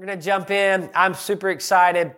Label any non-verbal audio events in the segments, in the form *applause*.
We're going to jump in. I'm super excited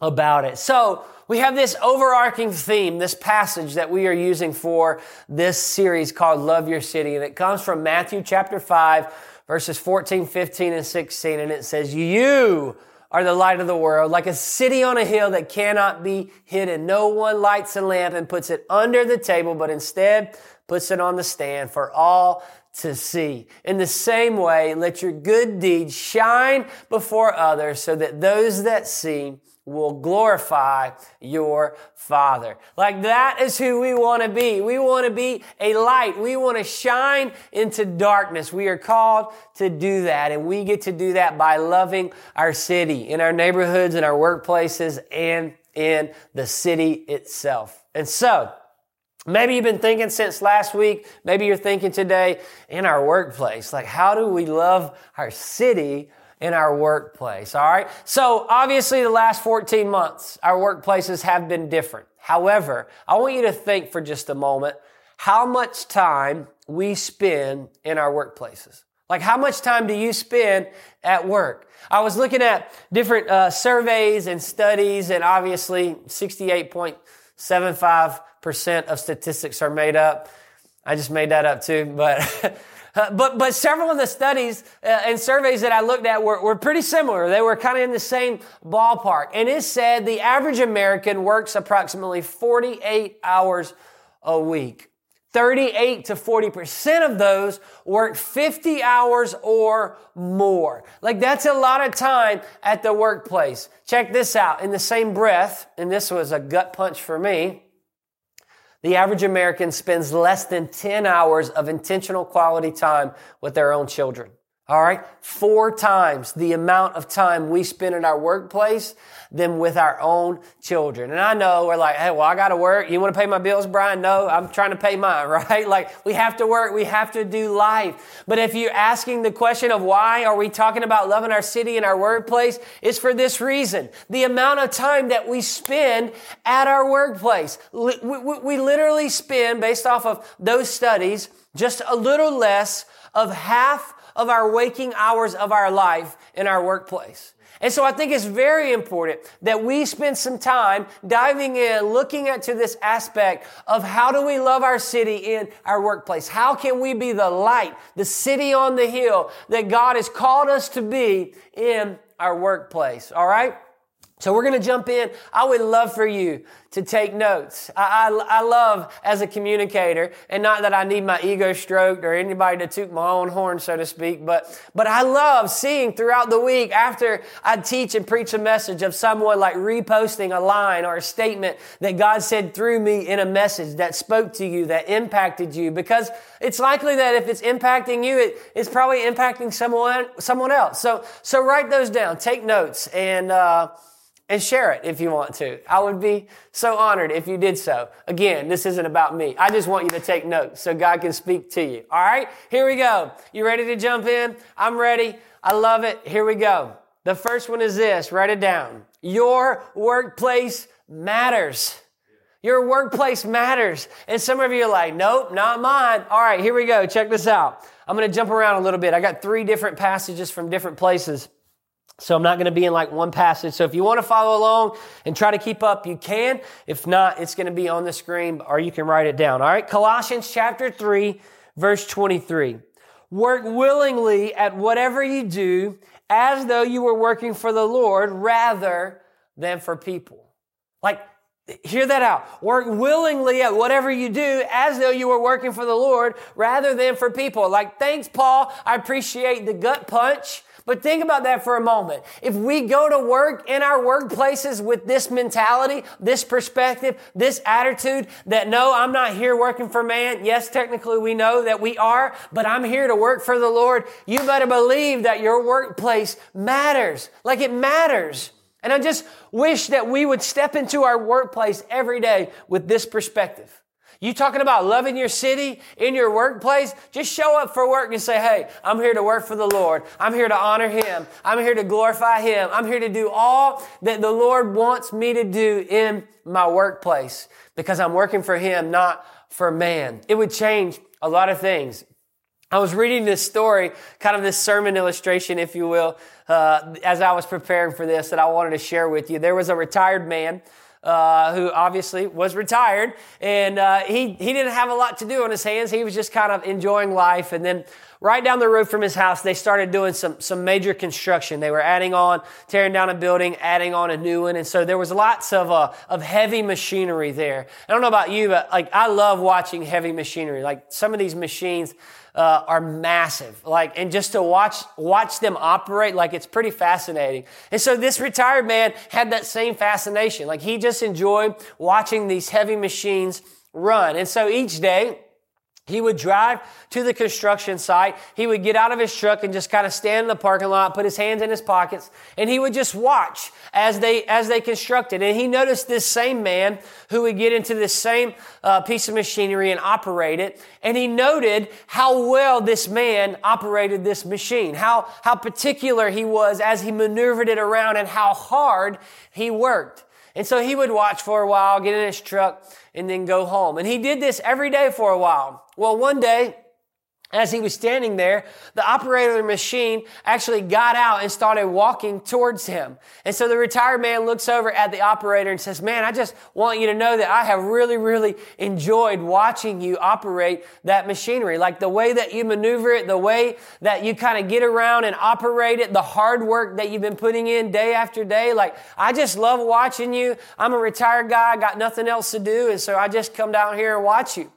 about it. So, we have this overarching theme, this passage that we are using for this series called Love Your City. And it comes from Matthew chapter 5, verses 14, 15, and 16. And it says, You are the light of the world, like a city on a hill that cannot be hidden. No one lights a lamp and puts it under the table, but instead puts it on the stand for all to see. In the same way, let your good deeds shine before others so that those that see will glorify your Father. Like that is who we want to be. We want to be a light. We want to shine into darkness. We are called to do that. And we get to do that by loving our city, in our neighborhoods, in our workplaces, and in the city itself. And so, Maybe you've been thinking since last week, maybe you're thinking today in our workplace, like how do we love our city in our workplace. All right. So obviously the last 14 months, our workplaces have been different. However, I want you to think for just a moment how much time we spend in our workplaces. Like how much time do you spend at work? I was looking at different uh, surveys and studies and obviously 68.75% of statistics are made up. I just made that up too, but *laughs* Uh, but, but several of the studies uh, and surveys that I looked at were, were pretty similar. They were kind of in the same ballpark. And it said the average American works approximately 48 hours a week. 38 to 40% of those work 50 hours or more. Like that's a lot of time at the workplace. Check this out. In the same breath, and this was a gut punch for me, the average American spends less than 10 hours of intentional quality time with their own children. All right. Four times the amount of time we spend in our workplace than with our own children. And I know we're like, hey, well, I got to work. You want to pay my bills, Brian? No, I'm trying to pay mine, *laughs* right? Like we have to work. We have to do life. But if you're asking the question of why are we talking about loving our city and our workplace, it's for this reason. The amount of time that we spend at our workplace. We, literally spend, based off of those studies, just a little less of half of our waking hours of our life in our workplace. And so I think it's very important that we spend some time diving in, looking at to this aspect of how do we love our city in our workplace? How can we be the light, the city on the hill that God has called us to be in our workplace? All right? So we're going to jump in. I would love for you to take notes. I, I, I, love as a communicator, and not that I need my ego stroked or anybody to toot my own horn, so to speak, but, but I love seeing throughout the week after I teach and preach a message of someone like reposting a line or a statement that God said through me in a message that spoke to you, that impacted you, because it's likely that if it's impacting you, it, it's probably impacting someone, someone else. So, so write those down, take notes, and, uh, and share it if you want to. I would be so honored if you did so. Again, this isn't about me. I just want you to take notes so God can speak to you. All right, here we go. You ready to jump in? I'm ready. I love it. Here we go. The first one is this write it down. Your workplace matters. Your workplace matters. And some of you are like, nope, not mine. All right, here we go. Check this out. I'm going to jump around a little bit. I got three different passages from different places. So I'm not going to be in like one passage. So if you want to follow along and try to keep up, you can. If not, it's going to be on the screen or you can write it down. All right. Colossians chapter 3, verse 23. Work willingly at whatever you do as though you were working for the Lord rather than for people. Like, hear that out. Work willingly at whatever you do as though you were working for the Lord rather than for people. Like, thanks, Paul. I appreciate the gut punch. But think about that for a moment. If we go to work in our workplaces with this mentality, this perspective, this attitude that no, I'm not here working for man. Yes, technically we know that we are, but I'm here to work for the Lord. You better believe that your workplace matters. Like it matters. And I just wish that we would step into our workplace every day with this perspective. You talking about loving your city in your workplace? Just show up for work and say, Hey, I'm here to work for the Lord. I'm here to honor Him. I'm here to glorify Him. I'm here to do all that the Lord wants me to do in my workplace because I'm working for Him, not for man. It would change a lot of things. I was reading this story, kind of this sermon illustration, if you will, uh, as I was preparing for this that I wanted to share with you. There was a retired man uh, who obviously was retired, and uh, he he didn't have a lot to do on his hands. He was just kind of enjoying life, and then right down the road from his house, they started doing some some major construction. They were adding on, tearing down a building, adding on a new one, and so there was lots of uh, of heavy machinery there. I don't know about you, but like I love watching heavy machinery. Like some of these machines uh, are massive. Like, and just to watch watch them operate, like it's pretty fascinating. And so this retired man had that same fascination. Like he just enjoyed watching these heavy machines run. And so each day he would drive to the construction site. He would get out of his truck and just kind of stand in the parking lot, put his hands in his pockets, and he would just watch as they, as they constructed. And he noticed this same man who would get into this same uh, piece of machinery and operate it. And he noted how well this man operated this machine, how, how particular he was as he maneuvered it around and how hard he worked. And so he would watch for a while, get in his truck, and then go home. And he did this every day for a while. Well, one day, as he was standing there, the operator of the machine actually got out and started walking towards him. And so the retired man looks over at the operator and says, man, I just want you to know that I have really, really enjoyed watching you operate that machinery. Like the way that you maneuver it, the way that you kind of get around and operate it, the hard work that you've been putting in day after day. Like I just love watching you. I'm a retired guy. I got nothing else to do. And so I just come down here and watch you.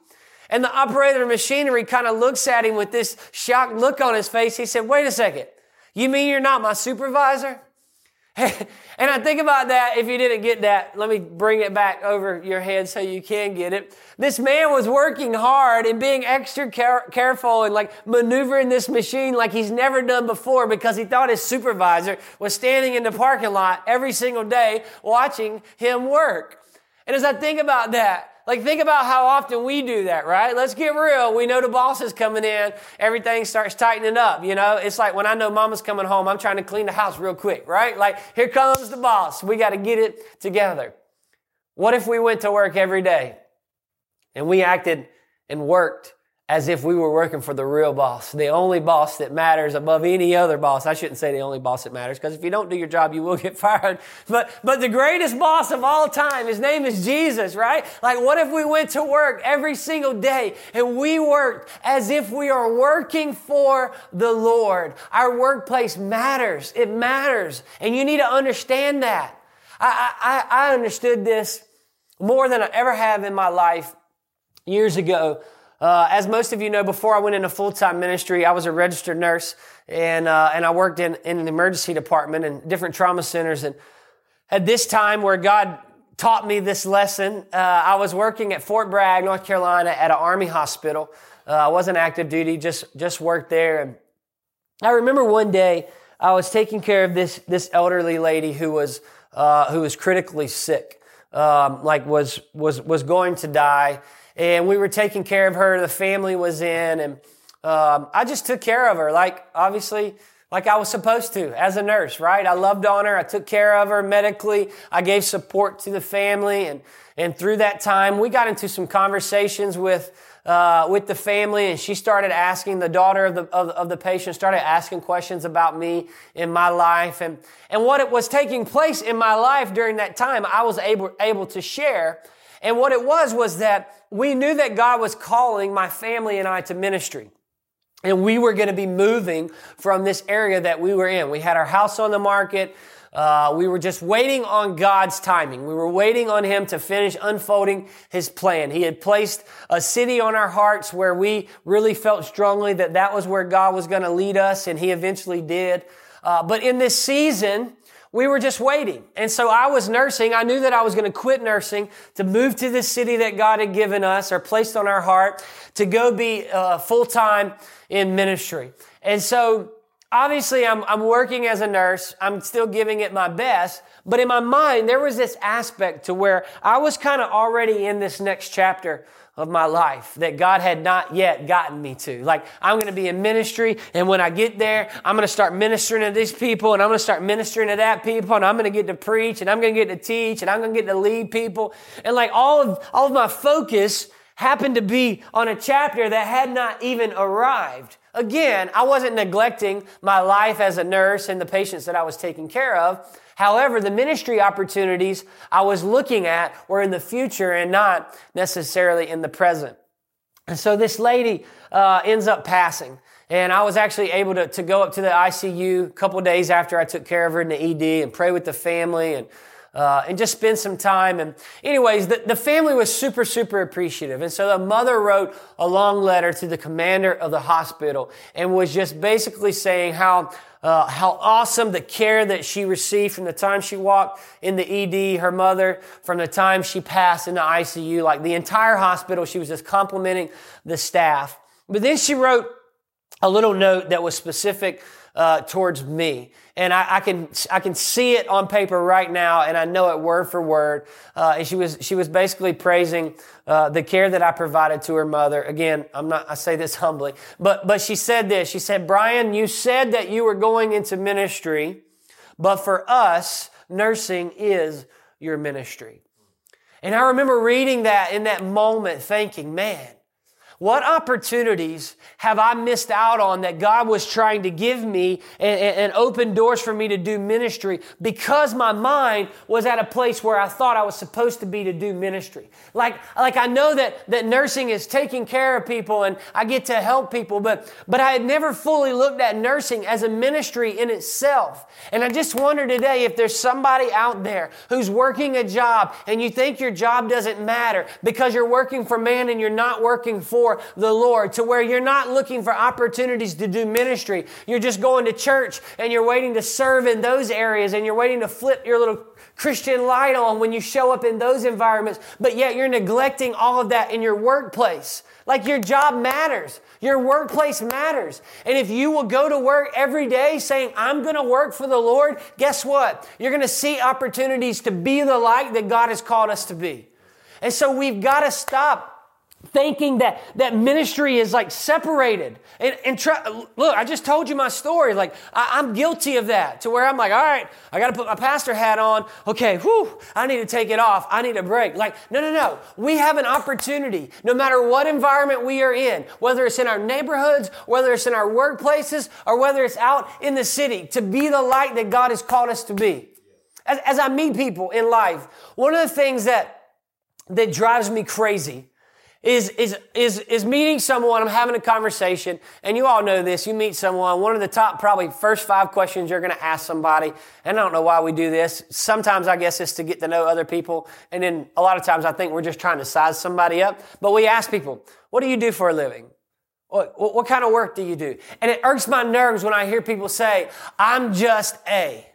And the operator of machinery kind of looks at him with this shocked look on his face. He said, wait a second. You mean you're not my supervisor? *laughs* and I think about that. If you didn't get that, let me bring it back over your head so you can get it. This man was working hard and being extra care- careful and like maneuvering this machine like he's never done before because he thought his supervisor was standing in the parking lot every single day watching him work. And as I think about that, like, think about how often we do that, right? Let's get real. We know the boss is coming in. Everything starts tightening up, you know? It's like when I know mama's coming home, I'm trying to clean the house real quick, right? Like, here comes the boss. We got to get it together. What if we went to work every day and we acted and worked as if we were working for the real boss, the only boss that matters above any other boss. I shouldn't say the only boss that matters because if you don't do your job, you will *laughs* get fired. But, but the greatest boss of all time, his name is Jesus, right? Like what if we went to work every single day and we worked as if we are working for the Lord? Our workplace matters. It matters. And you need to understand that. I, I, I understood this more than I ever have in my life years ago uh, as most of you know, before I went into full-time ministry, I was a registered nurse and, uh, and I worked in, in the emergency department and different trauma centers. And at this time where God taught me this lesson, uh, I was working at Fort Bragg, North Carolina at an army hospital. Uh, I wasn't active duty, just, just worked there. And I remember one day I was taking care of this, this elderly lady who was, uh, who was critically sick. Um, like was, was, was going to die and we were taking care of her. The family was in, and um, I just took care of her, like obviously, like I was supposed to as a nurse, right? I loved on her. I took care of her medically. I gave support to the family, and and through that time, we got into some conversations with. Uh, with the family, and she started asking the daughter of the of, of, the patient started asking questions about me in my life, and and what it was taking place in my life during that time. I was able able to share, and what it was was that we knew that God was calling my family and I to ministry. And we were going to be moving from this area that we were in. We had our house on the market. Uh, we were just waiting on God's timing. We were waiting on Him to finish unfolding His plan. He had placed a city on our hearts where we really felt strongly that that was where God was going to lead us, and He eventually did. Uh, but in this season, we were just waiting. And so I was nursing. I knew that I was going to quit nursing to move to this city that God had given us or placed on our heart to go be uh, full time in ministry. And so obviously I'm, I'm working as a nurse. I'm still giving it my best. But in my mind, there was this aspect to where I was kind of already in this next chapter of my life that God had not yet gotten me to. Like, I'm to be in ministry, and when I get there, I'm to start ministering to these people, and I'm to start ministering to that people, and I'm to get to preach, and I'm to get to teach, and I'm to get to lead people. And like all of, all of my focus happened to be on a chapter that had not even arrived. Again, I wasn't neglecting my life as a nurse and the patients that I was taking care of. However, the ministry opportunities I was looking at were in the future and not necessarily in the present. And so this lady uh, ends up passing. And I was actually able to, to go up to the ICU a couple days after I took care of her in the ED and pray with the family and uh, and just spend some time. And anyways, the, the family was super, super appreciative. And so the mother wrote a long letter to the commander of the hospital and was just basically saying how uh, how awesome the care that she received from the time she walked in the ED, her mother, from the time she passed in the ICU, like the entire hospital, she was just complimenting the staff. But then she wrote a little note that was specific uh, towards me. And I, I, can I can see it on paper right now, and I know it word for word. Uh, and she was she was basically praising uh, the care that I provided to her mother. Again, I'm not I say this humbly, but but she said this. She said, "Brian, you said that you were going into ministry, but for us, nursing is your ministry." And I remember reading that in that moment, thinking, "Man." What opportunities have I missed out on that God was trying to give me and, and, open doors for me to do ministry because my mind was at a place where I thought I was supposed to be to do ministry? Like, like I know that, that nursing is taking care of people and I get to help people, but, but I had never fully looked at nursing as a ministry in itself. And I just wonder today if there's somebody out there who's working a job and you think your job doesn't matter because you're working for man and you're not working for for the Lord to where you're not looking for opportunities to do ministry. You're just going to church and you're waiting to serve in those areas and you're waiting to flip your little Christian light on when you show up in those environments, but yet you're neglecting all of that in your workplace. Like your job matters. Your workplace matters. And if you will go to work every day saying, I'm going to work for the Lord, guess what? You're going to see opportunities to be the light that God has called us to be. And so we've got to stop thinking that, that ministry is like separated. And, and try, look, I just told you my story. Like, I, am guilty of that to where I'm like, all right, I got to put my pastor hat on. Okay, whew, I need to take it off. I need a break. Like, no, no, no. We have an opportunity, no matter what environment we are in, whether it's in our neighborhoods, whether it's in our workplaces, or whether it's out in the city, to be the light that God has called us to be. As, as I meet people in life, one of the things that, that drives me crazy is, is, is, is meeting someone, I'm having a conversation, and you all know this, you meet someone, one of the top probably first five questions you're going to ask somebody, and I don't know why we do this. Sometimes I guess it's to get to know other people, and then a lot of times I think we're just trying to size somebody up, but we ask people, what do you do for a living? What, what kind of work do you do? And it irks my nerves when I hear people say, I'm just a.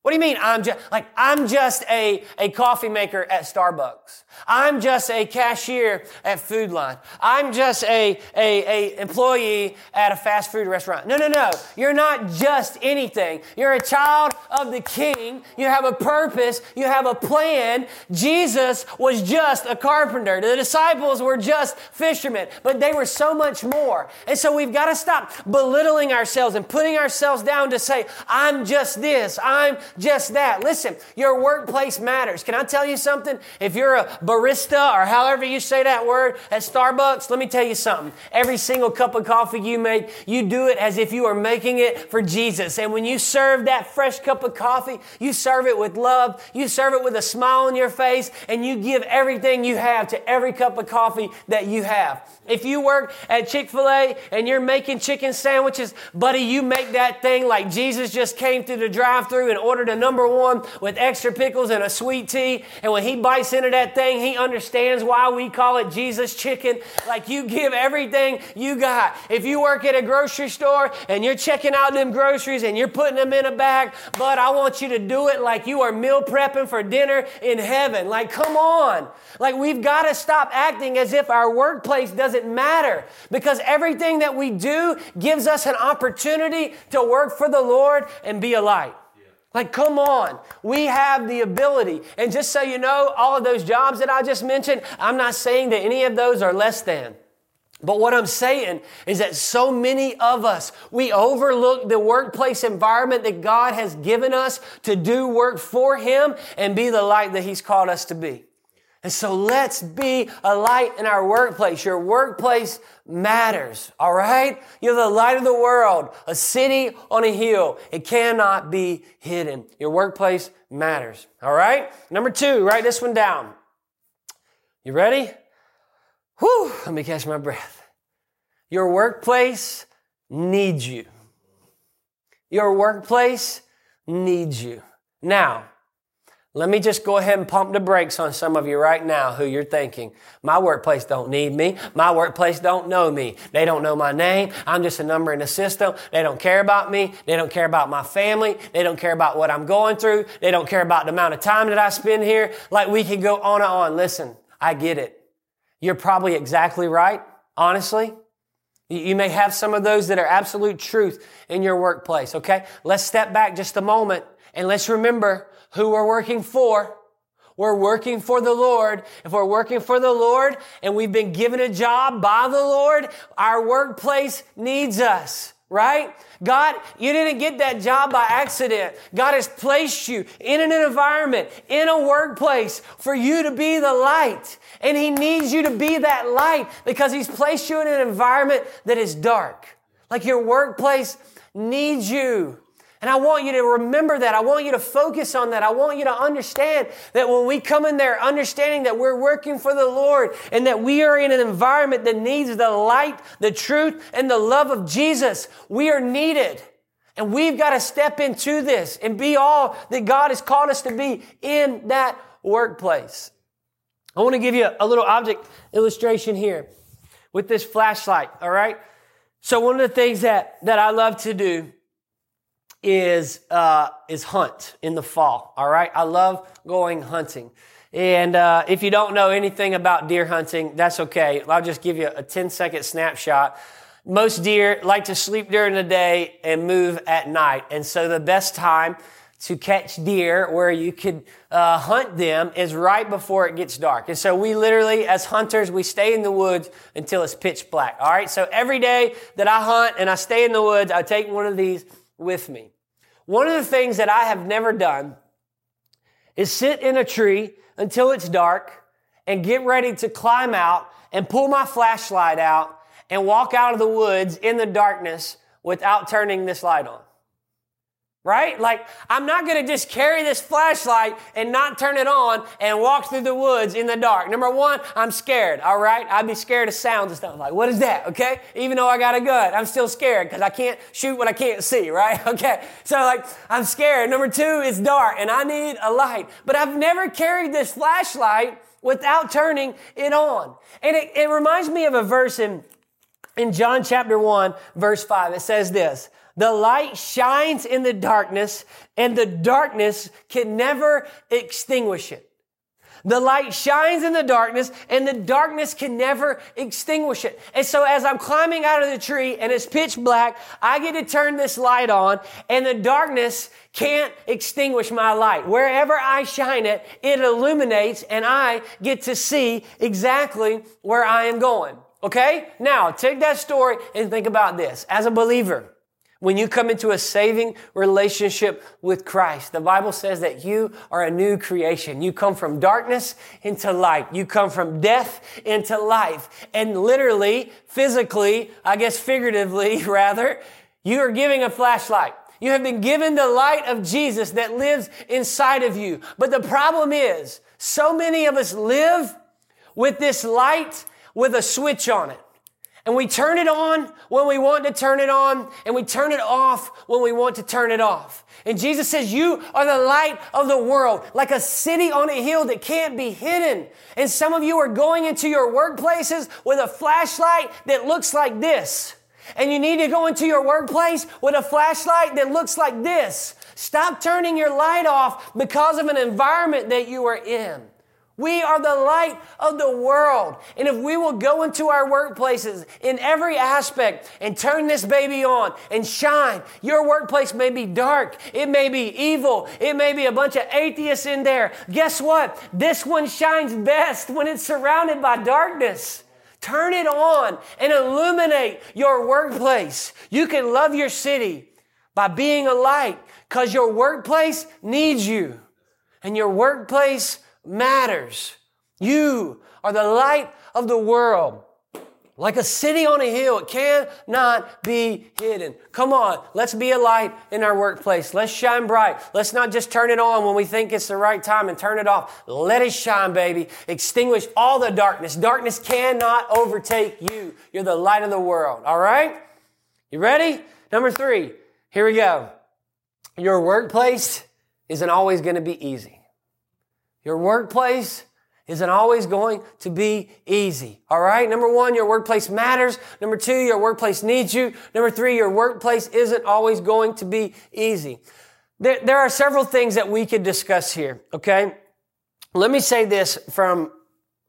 What do you mean I'm just, like, I'm just a, a coffee maker at Starbucks. I'm just a cashier at Food Lion. I'm just a, a, a employee at a fast food restaurant. No, no, no. You're not just anything. You're a child of the King. You have a purpose. You have a plan. Jesus was just a carpenter. The disciples were just fishermen, but they were so much more. And so we've got to stop belittling ourselves and putting ourselves down to say, I'm just this. I'm just that. Listen, your workplace matters. Can I tell you something? If you're a barista or however you say that word at Starbucks, let me tell you something. Every single cup of coffee you make, you do it as if you are making it for Jesus. And when you serve that fresh cup of coffee, you serve it with love, you serve it with a smile on your face, and you give everything you have to every cup of coffee that you have. If you work at Chick fil A and you're making chicken sandwiches, buddy, you make that thing like Jesus just came through the drive through and ordered a number one with extra pickles and a sweet tea. And when he bites into that thing, he understands why we call it Jesus chicken. Like you give everything you got. If you work at a grocery store and you're checking out them groceries and you're putting them in a bag, but I want you to do it like you are meal prepping for dinner in heaven. Like, come on. Like, we've got to stop acting as if our workplace doesn't matter because everything that we do gives us an opportunity to work for the Lord and be a light. Like, come on. We have the ability. And just so you know, all of those jobs that I just mentioned, I'm not saying that any of those are less than. But what I'm saying is that so many of us, we overlook the workplace environment that God has given us to do work for Him and be the light that He's called us to be. And so let's be a light in our workplace. Your workplace matters, all right? You're the light of the world, a city on a hill. It cannot be hidden. Your workplace matters, all right? Number two, write this one down. You ready? Whew, let me catch my breath. Your workplace needs you. Your workplace needs you. Now, let me just go ahead and pump the brakes on some of you right now who you're thinking, my workplace don't need me. My workplace don't know me. They don't know my name. I'm just a number in the system. They don't care about me. They don't care about my family. They don't care about what I'm going through. They don't care about the amount of time that I spend here. Like we can go on and on. Listen, I get it. You're probably exactly right, honestly. You may have some of those that are absolute truth in your workplace, okay? Let's step back just a moment and let's remember who we're working for. We're working for the Lord. If we're working for the Lord and we've been given a job by the Lord, our workplace needs us, right? God, you didn't get that job by accident. God has placed you in an environment, in a workplace for you to be the light. And He needs you to be that light because He's placed you in an environment that is dark. Like your workplace needs you. And I want you to remember that. I want you to focus on that. I want you to understand that when we come in there understanding that we're working for the Lord and that we are in an environment that needs the light, the truth, and the love of Jesus, we are needed. And we've got to step into this and be all that God has called us to be in that workplace. I want to give you a little object illustration here with this flashlight, all right? So one of the things that, that I love to do is uh, is hunt in the fall. All right, I love going hunting. And uh, if you don't know anything about deer hunting, that's okay. I'll just give you a 10 second snapshot. Most deer like to sleep during the day and move at night. And so the best time to catch deer where you could uh, hunt them is right before it gets dark. And so we literally, as hunters, we stay in the woods until it's pitch black. All right. So every day that I hunt and I stay in the woods, I take one of these with me. One of the things that I have never done is sit in a tree until it's dark and get ready to climb out and pull my flashlight out and walk out of the woods in the darkness without turning this light on. Right? Like, I'm not gonna just carry this flashlight and not turn it on and walk through the woods in the dark. Number one, I'm scared, alright? I'd be scared of sounds and stuff. Like, what is that? Okay? Even though I got a gun, I'm still scared because I can't shoot what I can't see, right? *laughs* Okay. So, like, I'm scared. Number two, it's dark and I need a light. But I've never carried this flashlight without turning it on. And it, it reminds me of a verse in, in John chapter 1, verse 5. It says this. The light shines in the darkness and the darkness can never extinguish it. The light shines in the darkness and the darkness can never extinguish it. And so as I'm climbing out of the tree and it's pitch black, I get to turn this light on and the darkness can't extinguish my light. Wherever I shine it, it illuminates and I get to see exactly where I am going. Okay? Now, take that story and think about this. As a believer, when you come into a saving relationship with Christ, the Bible says that you are a new creation. You come from darkness into light. You come from death into life. And literally, physically, I guess figuratively *laughs* rather, you are giving a flashlight. You have been given the light of Jesus that lives inside of you. But the problem is, so many of us live with this light with a switch on it. And we turn it on when we want to turn it on, and we turn it off when we want to turn it off. And Jesus says, You are the light of the world, like a city on a hill that can't be hidden. And some of you are going into your workplaces with a flashlight that looks like this. And you need to go into your workplace with a flashlight that looks like this. Stop turning your light off because of an environment that you are in. We are the light of the world. And if we will go into our workplaces in every aspect and turn this baby on and shine, your workplace may be dark. It may be evil. It may be a bunch of atheists in there. Guess what? This one shines best when it's surrounded by darkness. Turn it on and illuminate your workplace. You can love your city by being a light because your workplace needs you and your workplace matters. You are the light of the world. Like a city on a hill, it cannot be hidden. Come on, let's be a light in our workplace. Let's shine bright. Let's not just turn it on when we think it's the right time and turn it off. Let it shine, baby. Extinguish all the darkness. Darkness cannot overtake you. You're the light of the world. All right? You ready? Number three. Here we go. Your workplace isn't always going to be easy. Your workplace isn't always going to be easy. All right. Number one, your workplace matters. Number two, your workplace needs you. Number three, your workplace isn't always going to be easy. There, there are several things that we could discuss here. Okay. Let me say this from,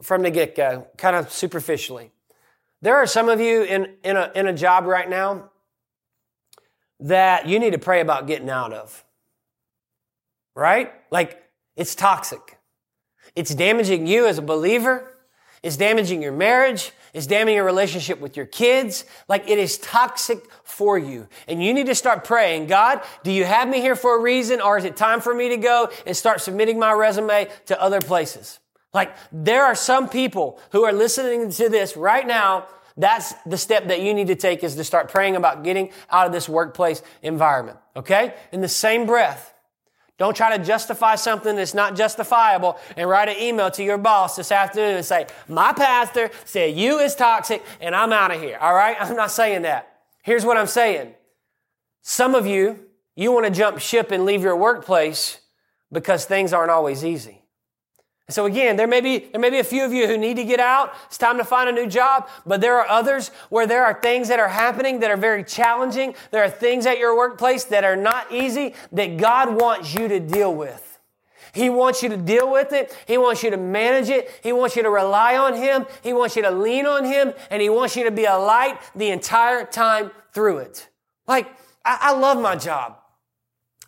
from the get go, kind of superficially. There are some of you in, in a, in a job right now that you need to pray about getting out of. Right? Like it's toxic. It's damaging you as a believer. It's damaging your marriage. It's damaging your relationship with your kids. Like it is toxic for you. And you need to start praying, God, do you have me here for a reason or is it time for me to go and start submitting my resume to other places? Like there are some people who are listening to this right now. That's the step that you need to take is to start praying about getting out of this workplace environment. Okay? In the same breath, don't try to justify something that's not justifiable and write an email to your boss this afternoon and say, my pastor said you is toxic and I'm out of here. All right? I'm not saying that. Here's what I'm saying. Some of you, you want to jump ship and leave your workplace because things aren't always easy. So again, there may be, there may be a few of you who need to get out. It's time to find a new job. But there are others where there are things that are happening that are very challenging. There are things at your workplace that are not easy that God wants you to deal with. He wants you to deal with it. He wants you to manage it. He wants you to rely on Him. He wants you to lean on Him. And He wants you to be a light the entire time through it. Like, I, I love my job.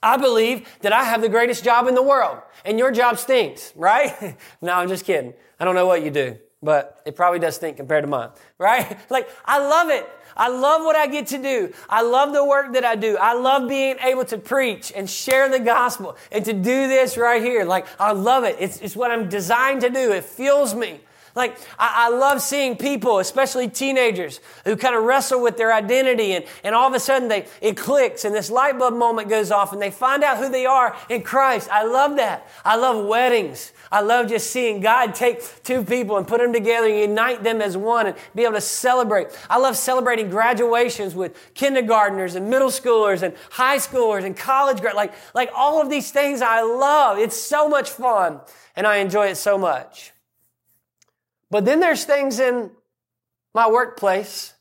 I believe that I have the greatest job in the world and your job stinks, right? *laughs* no, I'm just kidding. I don't know what you do, but it probably does stink compared to mine, *laughs* right? Like, I love it. I love what I get to do. I love the work that I do. I love being able to preach and share the gospel and to do this right here. Like, I love it. It's, it's what I'm designed to do. It fuels me. Like, I, I, love seeing people, especially teenagers, who kind of wrestle with their identity and, and all of a sudden they, it clicks and this light bulb moment goes off and they find out who they are in Christ. I love that. I love weddings. I love just seeing God take two people and put them together and unite them as one and be able to celebrate. I love celebrating graduations with kindergartners and middle schoolers and high schoolers and college grad. Like, like all of these things I love. It's so much fun and I enjoy it so much. But then there's things in my workplace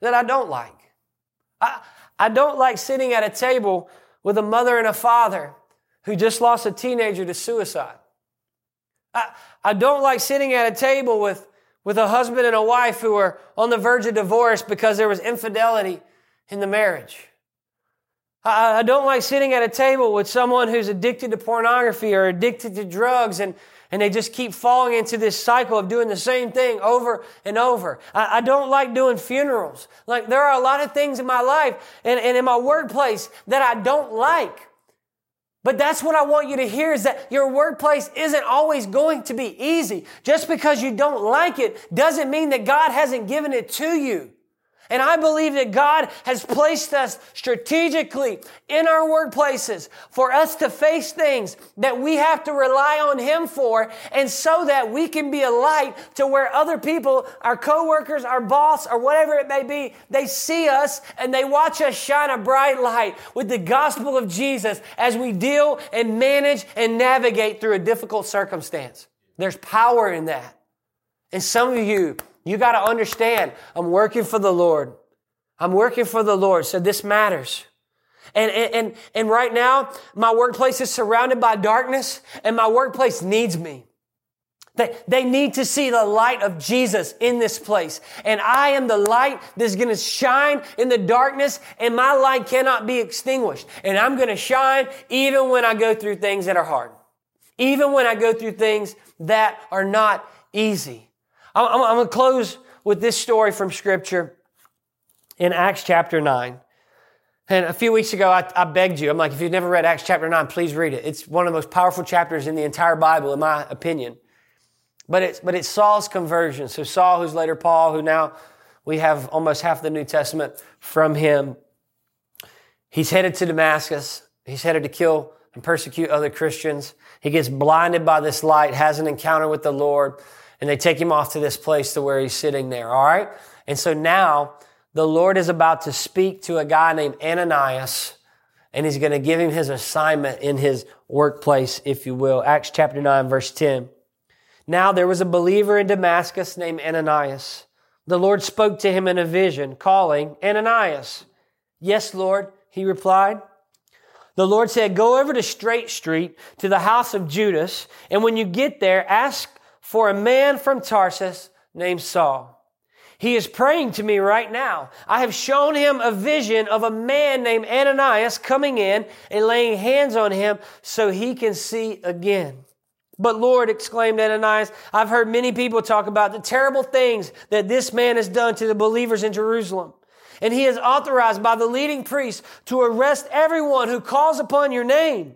that I don't like. I, I don't like sitting at a table with a mother and a father who just lost a teenager to suicide. I, I don't like sitting at a table with, with a husband and a wife who are on the verge of divorce because there was infidelity in the marriage. I, I don't like sitting at a table with someone who's addicted to pornography or addicted to drugs and, and they just keep falling into this cycle of doing the same thing over and over. I, I, don't like doing funerals. Like there are a lot of things in my life and, and in my workplace that I don't like. But that's what I want you to hear is that your workplace isn't always going to be easy. Just because you don't like it doesn't mean that God hasn't given it to you. And I believe that God has placed us strategically in our workplaces for us to face things that we have to rely on Him for, and so that we can be a light to where other people, our coworkers, our boss, or whatever it may be, they see us and they watch us shine a bright light with the gospel of Jesus as we deal and manage and navigate through a difficult circumstance. There's power in that. And some of you, you got to understand, I'm working for the Lord. I'm working for the Lord, so this matters. And, and, and right now, my workplace is surrounded by darkness, and my workplace needs me. They, they need to see the light of Jesus in this place. And I am the light that's going to shine in the darkness, and my light cannot be extinguished. And I'm going to shine even when I go through things that are hard, even when I go through things that are not easy. I'm, going to close with this story from Scripture in Acts chapter 9. And a few weeks ago, I, I, begged you, I'm like, if you've never read Acts chapter 9, please read it. It's one of the most powerful chapters in the entire Bible, in my opinion. But it's, but it's Saul's conversion. So Saul, who's later Paul, who now we have almost half of the New Testament from him. He's headed to Damascus. He's headed to kill and persecute other Christians. He gets blinded by this light, has an encounter with the Lord, and they take him off to this place to where he's sitting there. All right. And so now the Lord is about to speak to a guy named Ananias, and he's going to give him his assignment in his workplace, if you will. Acts chapter 9, verse 10. Now there was a believer in Damascus named Ananias. The Lord spoke to him in a vision, calling, Ananias. Yes, Lord, he replied. The Lord said, Go over to Straight Street to the house of Judas, and when you get there, ask for a man from Tarsus named Saul. He is praying to me right now. I have shown him a vision of a man named Ananias coming in and laying hands on him so he can see again. But Lord, exclaimed Ananias, I've heard many people talk about the terrible things that this man has done to the believers in Jerusalem. And he is authorized by the leading priests to arrest everyone who calls upon your name.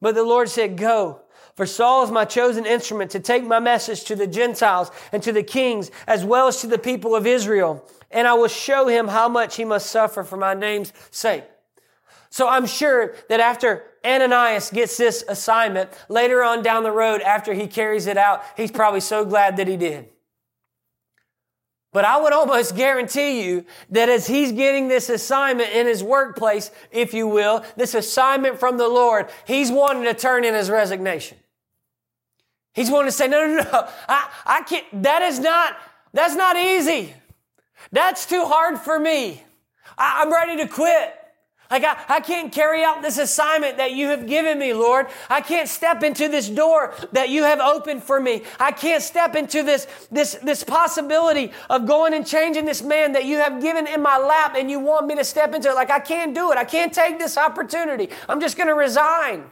But the Lord said, Go, for Saul is my chosen instrument to take my message to the Gentiles and to the kings, as well as to the people of Israel. And I will show him how much he must suffer for my name's sake. So I'm sure that after Ananias gets this assignment later on down the road after he carries it out. He's probably so glad that he did. But I would almost guarantee you that as he's getting this assignment in his workplace, if you will, this assignment from the Lord, he's wanting to turn in his resignation. He's wanting to say, no, no, no, I, I can't, that is not, that's not easy. That's too hard for me. I, I'm ready to quit. Like, I, I can't carry out this assignment that you have given me, Lord. I can't step into this door that you have opened for me. I can't step into this, this, this possibility of going and changing this man that you have given in my lap and you want me to step into it. Like, I can't do it. I can't take this opportunity. I'm just going to resign.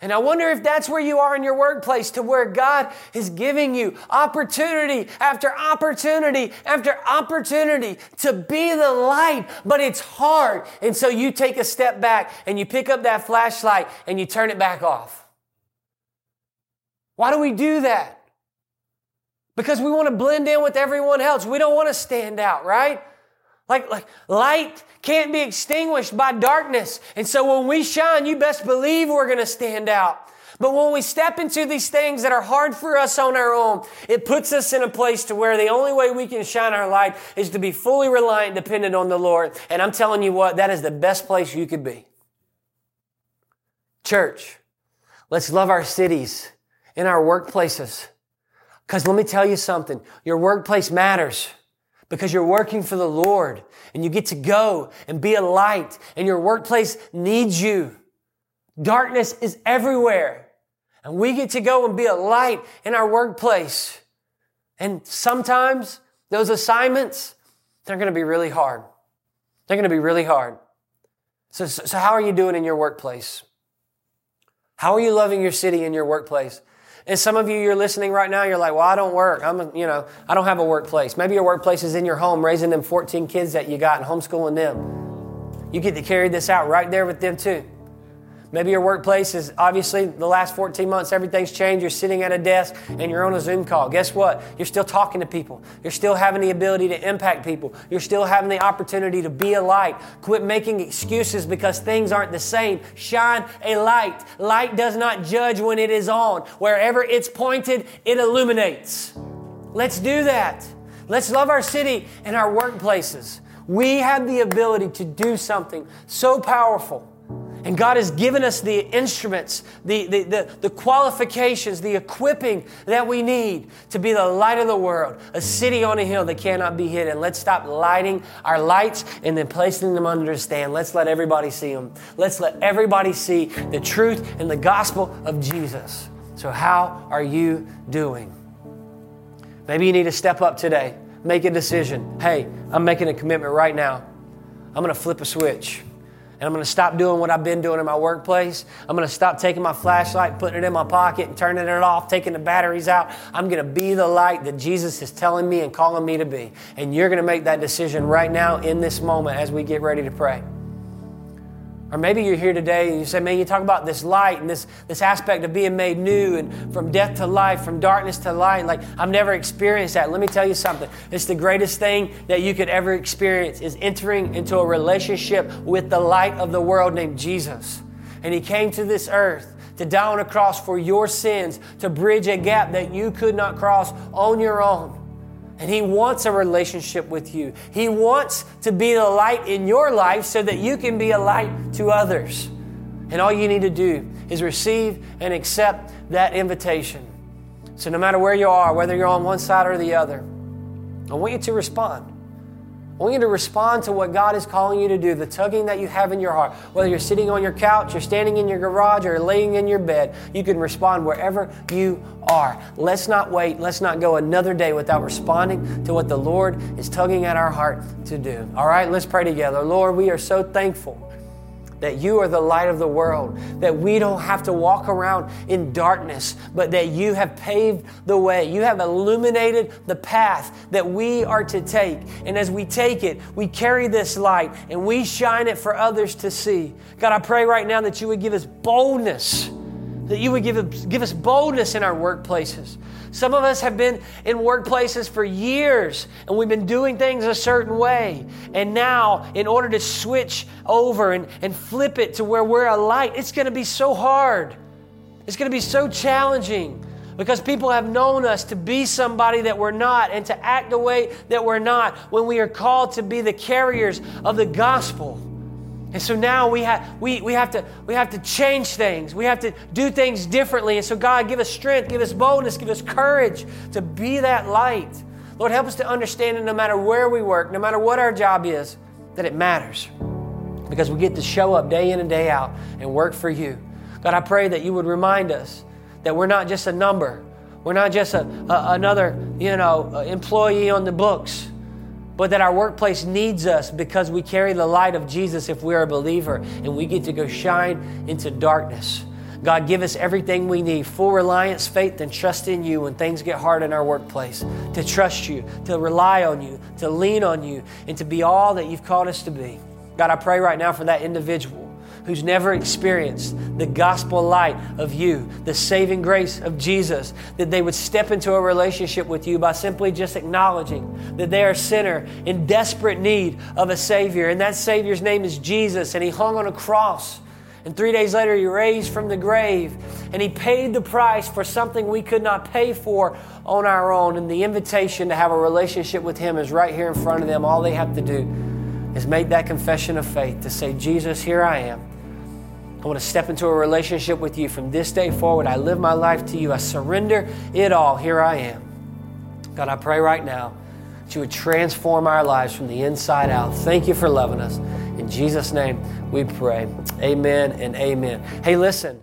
And I wonder if that's where you are in your workplace to where God is giving you opportunity after opportunity after opportunity to be the light, but it's hard. And so you take a step back and you pick up that flashlight and you turn it back off. Why do we do that? Because we want to blend in with everyone else. We don't want to stand out, right? Like, like light can't be extinguished by darkness. And so when we shine, you best believe we're going to stand out. But when we step into these things that are hard for us on our own, it puts us in a place to where the only way we can shine our light is to be fully reliant, dependent on the Lord. And I'm telling you what, that is the best place you could be. Church, let's love our cities and our workplaces. Because let me tell you something, your workplace matters because you're working for the Lord and you get to go and be a light and your workplace needs you. Darkness is everywhere and we get to go and be a light in our workplace. And sometimes those assignments, they're going to be really hard. They're going to be really hard. So, so how are you doing in your workplace? How are you loving your city in your workplace? And some of you, you're listening right now, you're like, well, I don't work. I'm, a, you know, I don't have a workplace. Maybe your workplace is in your home, raising them 14 kids that you got and homeschooling them. You get to carry this out right there with them too. Maybe your workplace is obviously the last 14 months, everything's changed. You're sitting at a desk and you're on a Zoom call. Guess what? You're still talking to people. You're still having the ability to impact people. You're still having the opportunity to be a light. Quit making excuses because things aren't the same. Shine a light. Light does not judge when it is on. Wherever it's pointed, it illuminates. Let's do that. Let's love our city and our workplaces. We have the ability to do something so powerful and God has given us the instruments, the, the, the, the, qualifications, the equipping that we need to be the light of the world, a city on a hill that cannot be hidden. Let's stop lighting our lights and then placing them under a stand. Let's let everybody see them. Let's let everybody see the truth and the gospel of Jesus. So, how are you doing? Maybe you need to step up today, make a decision. Hey, I'm making a commitment right now. I'm going to flip a switch and I'm going to stop doing what I've been doing in my workplace. I'm going to stop taking my flashlight, putting it in my pocket, and turning it off, taking the batteries out. I'm going to be the light that Jesus is telling me and calling me to be. And you're going to make that decision right now in this moment as we get ready to pray. Or maybe you're here today and you say, man, you talk about this light and this, this aspect of being made new and from death to life, from darkness to light. Like, I've never experienced that. Let me tell you something. It's the greatest thing that you could ever experience is entering into a relationship with the light of the world named Jesus. And he came to this earth to die on a cross for your sins, to bridge a gap that you could not cross on your own. And He wants a relationship with you. He wants to be the light in your life so that you can be a light to others. And all you need to do is receive and accept that invitation. So, no matter where you are, whether you're on one side or the other, I want you to respond. I want you to respond to what God is calling you to do, the tugging that you have in your heart. Whether you're sitting on your couch, you're standing in your garage, or laying in your bed, you can respond wherever you are. Let's not wait. Let's not go another day without responding to what the Lord is tugging at our heart to do. All right, let's pray together. Lord, we are so thankful that you are the light of the world, that we don't have to walk around in darkness, but that you have paved the way. You have illuminated the path that we are to take. And as we take it, we carry this light and we shine it for others to see. God, I pray right now that you would give us boldness, that you would give give us boldness in our workplaces some of us have been in workplaces for years and we've been doing things a certain way. And now, in order to switch over and, and flip it to where we're a light, it's going to be so hard. It's going to be so challenging because people have known us to be somebody that we're not and to act the way that we're not when we are called to be the carriers of the gospel. And so now we have, we, we, have to, we have to change things. We have to do things differently. And so, God, give us strength, give us boldness, give us courage to be that light. Lord, help us to understand that no matter where we work, no matter what our job is, that it matters because we get to show up day in and day out and work for you. God, I pray that you would remind us that we're not just a number, we're not just a, a another you know, employee on the books but that our workplace needs us because we carry the light of Jesus if we're a believer and we get to go shine into darkness. God, give us everything we need full reliance, faith, and trust in you when things get hard in our workplace. To trust you, to rely on you, to lean on you, and to be all that you've called us to be. God, I pray right now for that individual who's never experienced the gospel light of you, the saving grace of Jesus, that they would step into a relationship with you by simply just acknowledging that they are a sinner in desperate need of a Savior. And that Savior's name is Jesus, and He hung on a cross. And three days later, He raised from the grave, and He paid the price for something we could not pay for on our own. And the invitation to have a relationship with Him is right here in front of them. All they have to do is make that confession of faith to say, Jesus, here I am. I want to step into a relationship with you from this day forward. I live my life to you. I surrender it all. Here I am. God, I pray right now that you would transform our lives from the inside out. Thank you for loving us. In Jesus' name we pray. Amen and amen. Hey, listen.